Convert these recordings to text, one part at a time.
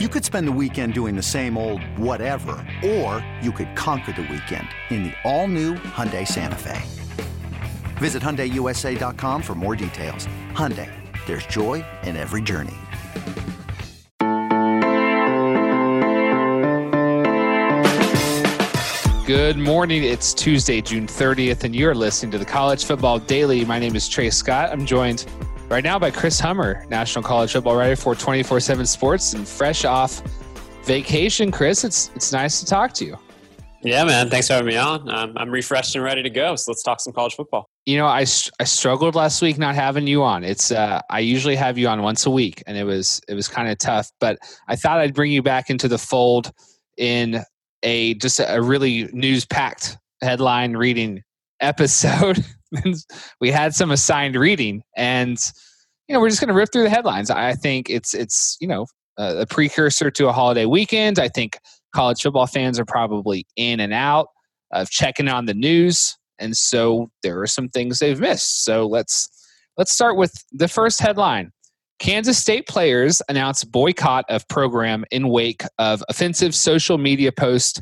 You could spend the weekend doing the same old whatever, or you could conquer the weekend in the all-new Hyundai Santa Fe. Visit HyundaiUSA.com for more details. Hyundai, there's joy in every journey. Good morning. It's Tuesday, June 30th, and you're listening to the College Football Daily. My name is Trey Scott. I'm joined right now by Chris Hummer, national college football writer for 24 7 Sports, and fresh off vacation. Chris, it's, it's nice to talk to you. Yeah, man. Thanks for having me on. Um, I'm refreshed and ready to go. So let's talk some college football. You know, I, I struggled last week not having you on. It's uh, I usually have you on once a week, and it was it was kind of tough. But I thought I'd bring you back into the fold in a just a really news packed headline reading episode. we had some assigned reading, and you know we're just going to rip through the headlines. I think it's it's you know a, a precursor to a holiday weekend. I think college football fans are probably in and out of checking on the news, and so there are some things they've missed. So let's let's start with the first headline. Kansas State players announce boycott of program in wake of offensive social media post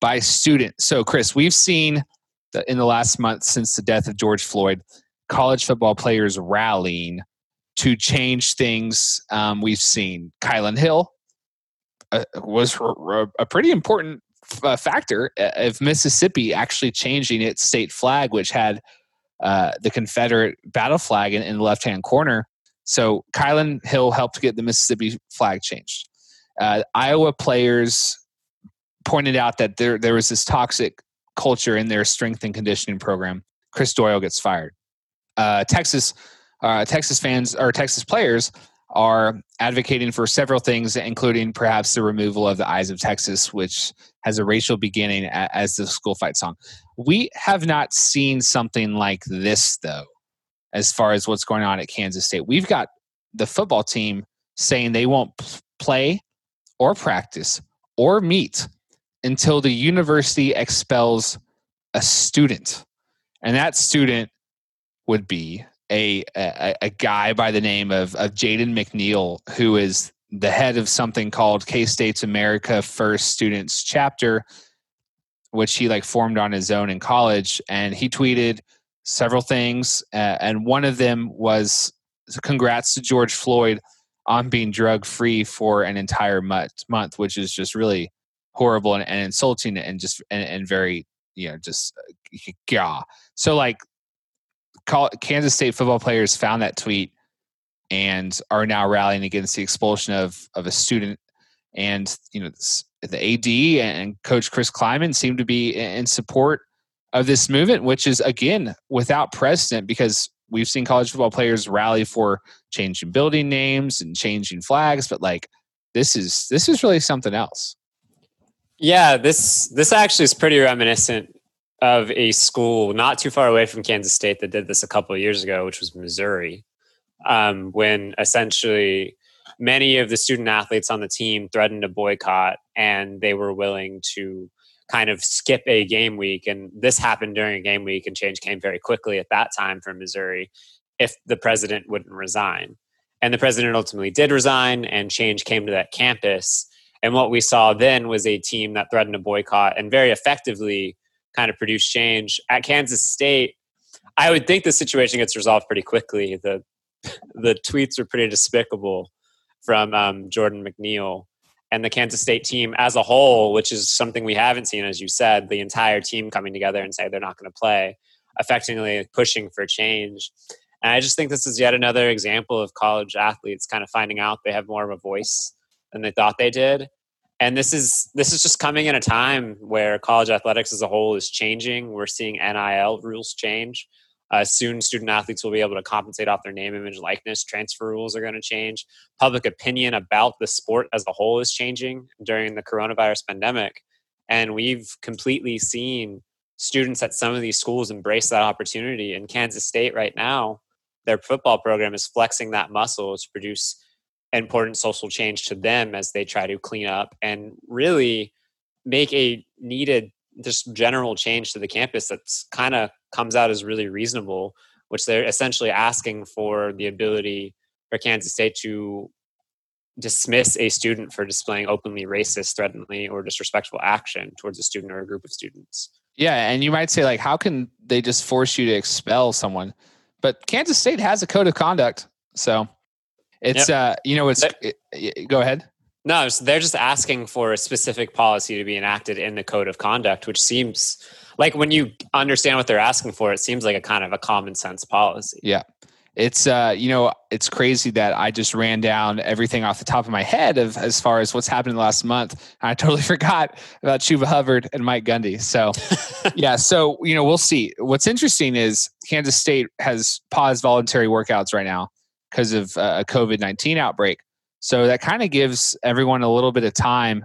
by student. So, Chris, we've seen in the last month since the death of George Floyd, college football players rallying to change things. Um, we've seen Kylan Hill uh, was a pretty important uh, factor of Mississippi actually changing its state flag, which had uh, the Confederate battle flag in, in the left hand corner. So Kylan Hill helped get the Mississippi flag changed. Uh, Iowa players pointed out that there there was this toxic culture in their strength and conditioning program. Chris Doyle gets fired. Uh, Texas uh, Texas fans or Texas players are advocating for several things, including perhaps the removal of the Eyes of Texas, which has a racial beginning as the school fight song. We have not seen something like this, though, as far as what's going on at Kansas State. We've got the football team saying they won't play or practice or meet until the university expels a student. And that student would be a, a, a guy by the name of, of Jaden McNeil, who is the head of something called K State's America First Students Chapter, which he like formed on his own in college. And he tweeted several things. Uh, and one of them was congrats to George Floyd on being drug free for an entire month, month, which is just really horrible and, and insulting and just and, and, very you know just uh, yeah. So like, call, Kansas State football players found that tweet and are now rallying against the expulsion of of a student. And you know the AD and Coach Chris Klieman seem to be in support of this movement, which is again without precedent because we've seen college football players rally for changing building names and changing flags, but like this is this is really something else. Yeah, this this actually is pretty reminiscent of a school not too far away from Kansas State that did this a couple of years ago, which was Missouri, um, when essentially many of the student athletes on the team threatened a boycott, and they were willing to kind of skip a game week. And this happened during a game week, and change came very quickly at that time for Missouri if the president wouldn't resign. And the president ultimately did resign, and change came to that campus and what we saw then was a team that threatened a boycott and very effectively kind of produced change. At Kansas State, I would think the situation gets resolved pretty quickly. The the tweets were pretty despicable from um, Jordan McNeil and the Kansas State team as a whole, which is something we haven't seen, as you said, the entire team coming together and say they're not going to play, effectively pushing for change. And I just think this is yet another example of college athletes kind of finding out they have more of a voice than they thought they did. And this is this is just coming in a time where college athletics as a whole is changing. We're seeing NIL rules change. Uh, soon, student athletes will be able to compensate off their name, image, likeness. Transfer rules are going to change. Public opinion about the sport as a whole is changing during the coronavirus pandemic. And we've completely seen students at some of these schools embrace that opportunity. In Kansas State, right now, their football program is flexing that muscle to produce important social change to them as they try to clean up and really make a needed just general change to the campus that's kind of comes out as really reasonable which they're essentially asking for the ability for Kansas State to dismiss a student for displaying openly racist, threateningly, or disrespectful action towards a student or a group of students. Yeah, and you might say like, how can they just force you to expel someone? But Kansas State has a code of conduct, so it's yep. uh, you know, it's it, it, go ahead. No, they're just asking for a specific policy to be enacted in the code of conduct, which seems like when you understand what they're asking for, it seems like a kind of a common sense policy. Yeah it's uh, you know it's crazy that I just ran down everything off the top of my head of as far as what's happened in the last month. I totally forgot about Chuba Hubbard and Mike Gundy. So yeah, so you know we'll see. What's interesting is Kansas State has paused voluntary workouts right now because of a COVID nineteen outbreak. So that kind of gives everyone a little bit of time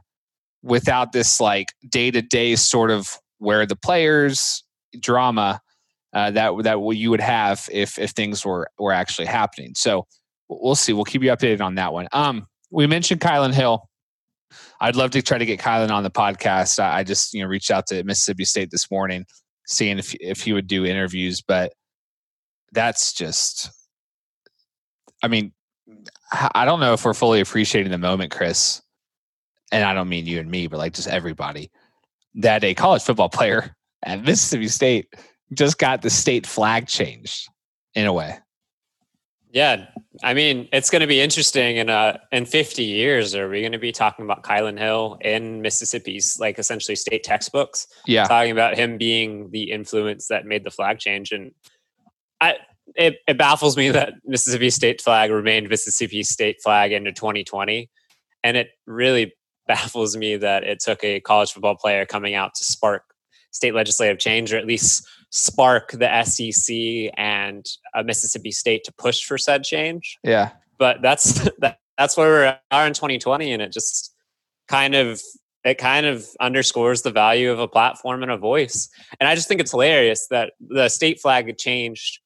without this like day to day sort of where the players drama uh, that that you would have if if things were were actually happening. So we'll see. We'll keep you updated on that one. Um, we mentioned Kylan Hill. I'd love to try to get Kylan on the podcast. I, I just you know reached out to Mississippi State this morning, seeing if if he would do interviews, but that's just. I mean, I don't know if we're fully appreciating the moment, Chris, and I don't mean you and me, but like just everybody, that a college football player at Mississippi State just got the state flag changed in a way. Yeah, I mean, it's going to be interesting. In uh, in 50 years, are we going to be talking about Kylan Hill in Mississippi's like essentially state textbooks? Yeah, talking about him being the influence that made the flag change, and it, it baffles me that Mississippi state flag remained Mississippi state flag into 2020, and it really baffles me that it took a college football player coming out to spark state legislative change, or at least spark the SEC and uh, Mississippi State to push for said change. Yeah, but that's that, that's where we are in 2020, and it just kind of it kind of underscores the value of a platform and a voice. And I just think it's hilarious that the state flag changed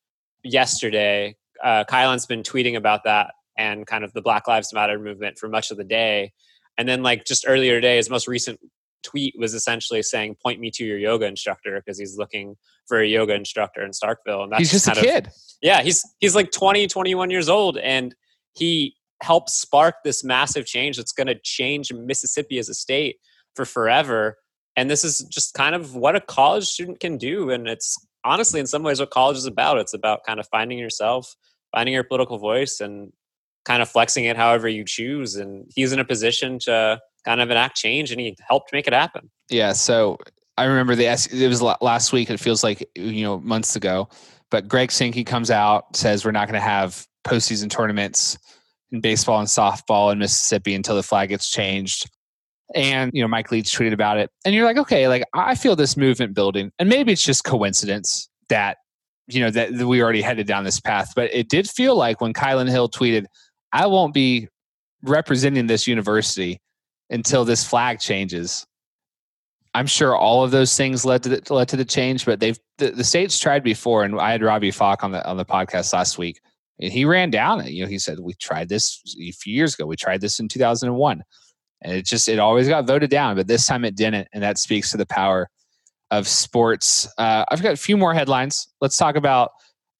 yesterday. Uh, Kylan's been tweeting about that and kind of the Black Lives Matter movement for much of the day. And then, like just earlier today, his most recent tweet was essentially saying, "Point me to your yoga instructor," because he's looking for a yoga instructor in Starkville. And that's he's just a kid. Of, yeah, he's he's like 20, 21 years old, and he helped spark this massive change that's going to change Mississippi as a state for forever. And this is just kind of what a college student can do, and it's honestly in some ways what college is about. It's about kind of finding yourself, finding your political voice, and kind of flexing it however you choose. And he's in a position to kind of enact change, and he helped make it happen. Yeah. So I remember the it was last week. It feels like you know months ago. But Greg Sankey comes out says we're not going to have postseason tournaments in baseball and softball in Mississippi until the flag gets changed. And you know Mike Leach tweeted about it, and you're like, okay, like I feel this movement building, and maybe it's just coincidence that you know that, we already headed down this path. But it did feel like when Kylan Hill tweeted, "I won't be representing this university until this flag changes. I'm sure all of those things led to the, led to the change, but they've the, the state's tried before. And I had Robbie Falk on the on the podcast last week, and he ran down it. You know, he said we tried this a few years ago. We tried this in 2001, and it just it always got voted down, but this time it didn't, and that speaks to the power of sports. Uh, I've got a few more headlines. Let's talk about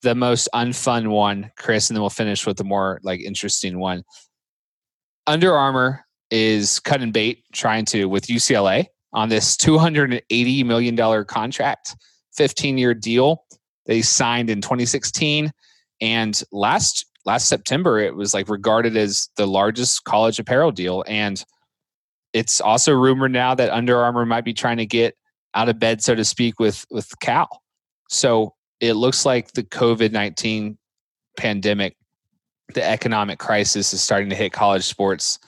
the most unfun one, Chris, and then we'll finish with the more like interesting one. Under Armour is cutting bait trying to with UCLA on this $280 million contract, 15 year deal they signed in 2016. And last last September, it was like regarded as the largest college apparel deal. And it's also rumored now that Under Armour might be trying to get out of bed, so to speak, with with Cal. So it looks like the COVID 19 pandemic, the economic crisis is starting to hit college sports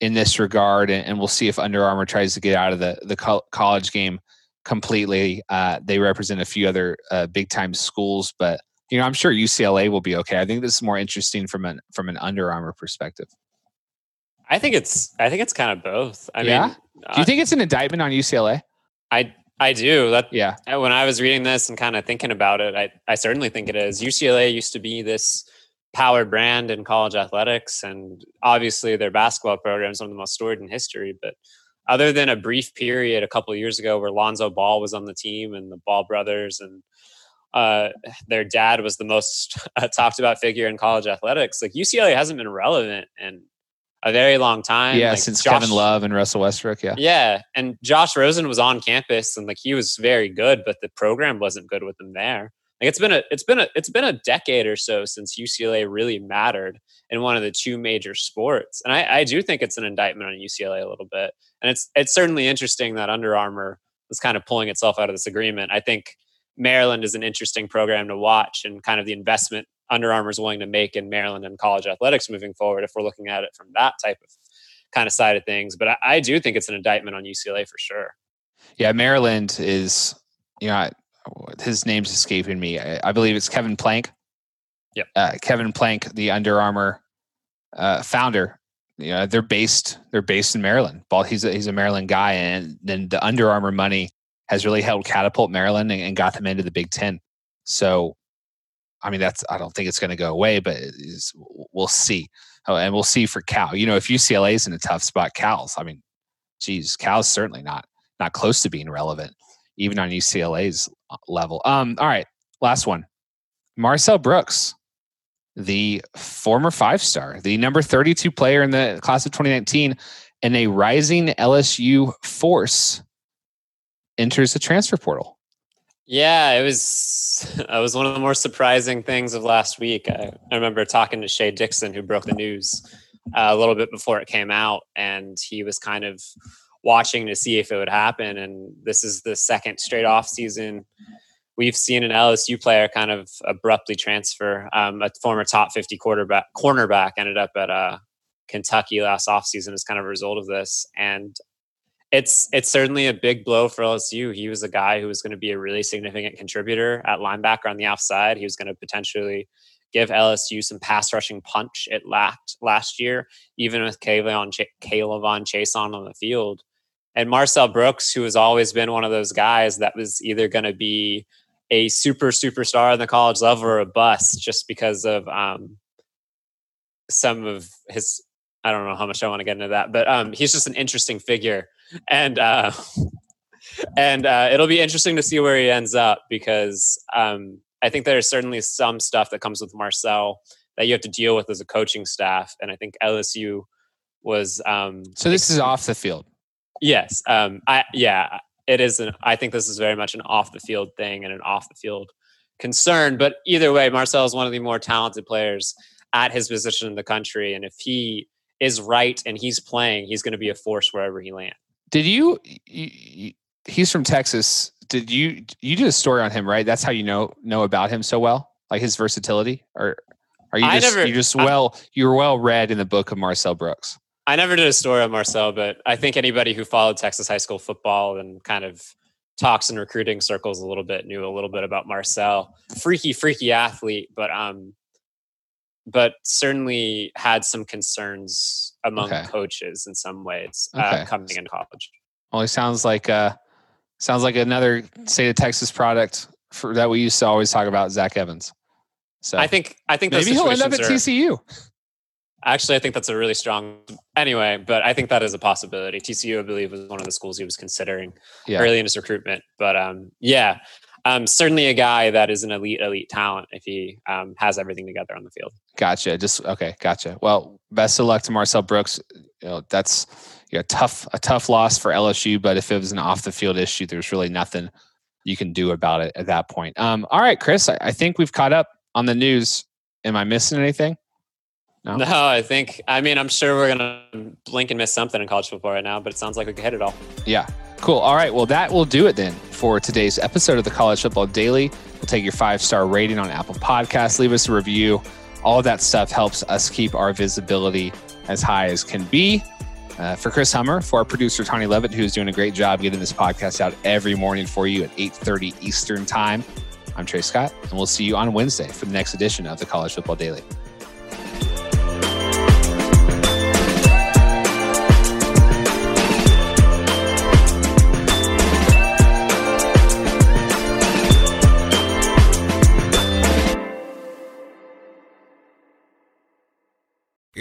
in this regard, and, and, we'll see if Under Armour tries to get out of the the co- college game completely. Uh, they represent a few other uh, big time schools, but you know I'm sure UCLA will be okay. I think this is more interesting from an from an Under Armour perspective. I think it's I think it's kind of both. I yeah? mean, do you think it's an indictment on UCLA? I I do. That yeah. When I was reading this and kind of thinking about it, I I certainly think it is. UCLA used to be this power brand in college athletics and obviously their basketball program is one of the most storied in history but other than a brief period a couple years ago where lonzo ball was on the team and the ball brothers and uh, their dad was the most uh, talked about figure in college athletics like ucla hasn't been relevant in a very long time. Yeah, Like, since Josh- Kevin Love and Russell Westbrook. Yeah. Yeah, and Josh Rosen was on campus and like he was very good, but the program wasn't good with him there. Like it's been a it's been a it's been a decade or so since UCLA really mattered in one of the two major sports, and I, I do think it's an indictment on UCLA a little bit. And it's it's certainly interesting that Under Armour was kind of pulling itself out of this agreement. I think Maryland is an interesting program to watch, and kind of the investment Under Armour is willing to make in Maryland and college athletics moving forward. If we're looking at it from that type of kind of side of things, but I, I do think it's an indictment on UCLA for sure. Yeah, Maryland is, you know, I- his name's escaping me. I, I believe it's Kevin Plank. Yep. Uh, Kevin Plank, the Under Armour uh, founder. You know, they're based they're based in Maryland. Ball, he's a, he's a Maryland guy, and then the Under Armour money has really helped catapult Maryland and, and got them into the Big Ten. So, I mean, that's I don't think it's going to go away, but we'll see. Oh, and we'll see for Cal. You know, if UCLA is in a tough spot, Cal's. I mean, geez, Cal's certainly not not close to being relevant, even on UCLA's uh, level. Um, all right, last one. Marcel Brooks, the former five star, the number 32 player in the class of 2019, and a rising LSU force enters the transfer portal. Yeah, it was it was one of the more surprising things of last week. I, I remember talking to Shea Dixon, who broke the news uh, a little bit before it came out, and he was kind of watching to see if it would happen. And this is the second straight off season we've seen an LSU player kind of abruptly transfer. Um, a former top 50 quarterback cornerback ended up at uh, Kentucky last offseason as kind of a result of this. And it's it's certainly a big blow for LSU. He was a guy who was going to be a really significant contributor at linebacker on the outside. He was going to potentially give LSU some pass rushing punch it lacked last year, even with Kayvon Ch- K'Lavon Chaisson on on the field. And Marcel Brooks, who has always been one of those guys that was either going to be a super superstar on the college level or a bust just because of um, some of his I don't know how much I want to get into that, but um, he's just an interesting figure, and uh, and uh, it'll be interesting to see where he ends up because um, I think there's certainly some stuff that comes with Marcel that you have to deal with as a coaching staff, and I think LSU was um, So this is off the field. Yes. Um, I yeah, it is an I think this is very much an off the field thing and an off the field concern. But either way, Marcel is one of the more talented players at his position in the country. And if he is right and he's playing, he's going to be a force wherever he lands. Did you, you? He's from Texas. Did you? You did a story on him, right? That's how you know know about him so well, like his versatility, or are you I just never- you just I- well you were well read in the book of Marcel Brooks? I never did a story on Marcel, but I think anybody who followed Texas high school football and kind of talks in recruiting circles a little bit knew a little bit about Marcel. Freaky, freaky athlete, but um, but certainly had some concerns among Okay. coaches in some ways Okay. uh, coming into college. Only sounds like uh sounds like another state of Texas product for that we used to always talk about, Zach Evans. So I think I think maybe he'll end up at are- TCU. Actually, I think that's a really strong. Anyway, but I think that is a possibility. TCU, I believe, was one of the schools he was considering Yeah. early in his recruitment. But um, yeah, um, certainly a guy that is an elite, elite talent if he um, has everything together on the field. Gotcha. Just okay. Gotcha. Well, best of luck to Marcel Brooks. You know that's you know, tough a tough loss for LSU, but if it was an off the field issue, there's really nothing you can do about it at that point. Um, all right, Chris, I, I think we've caught up on the news. Am I missing anything? No? No, I think. I mean, I'm sure we're gonna blink and miss something in college football right now, but it sounds like we could hit it all. Yeah. Cool. All right. Well, that will do it then for today's episode of the College Football Daily. We'll take your five star rating on Apple Podcasts. Leave us a review. All that stuff helps us keep our visibility as high as can be. Uh, for Chris Hummer, for our producer Tony Levitt, who's doing a great job getting this podcast out every morning for you at 8:30 Eastern Time. I'm Trey Scott, and we'll see you on Wednesday for the next edition of the College Football Daily.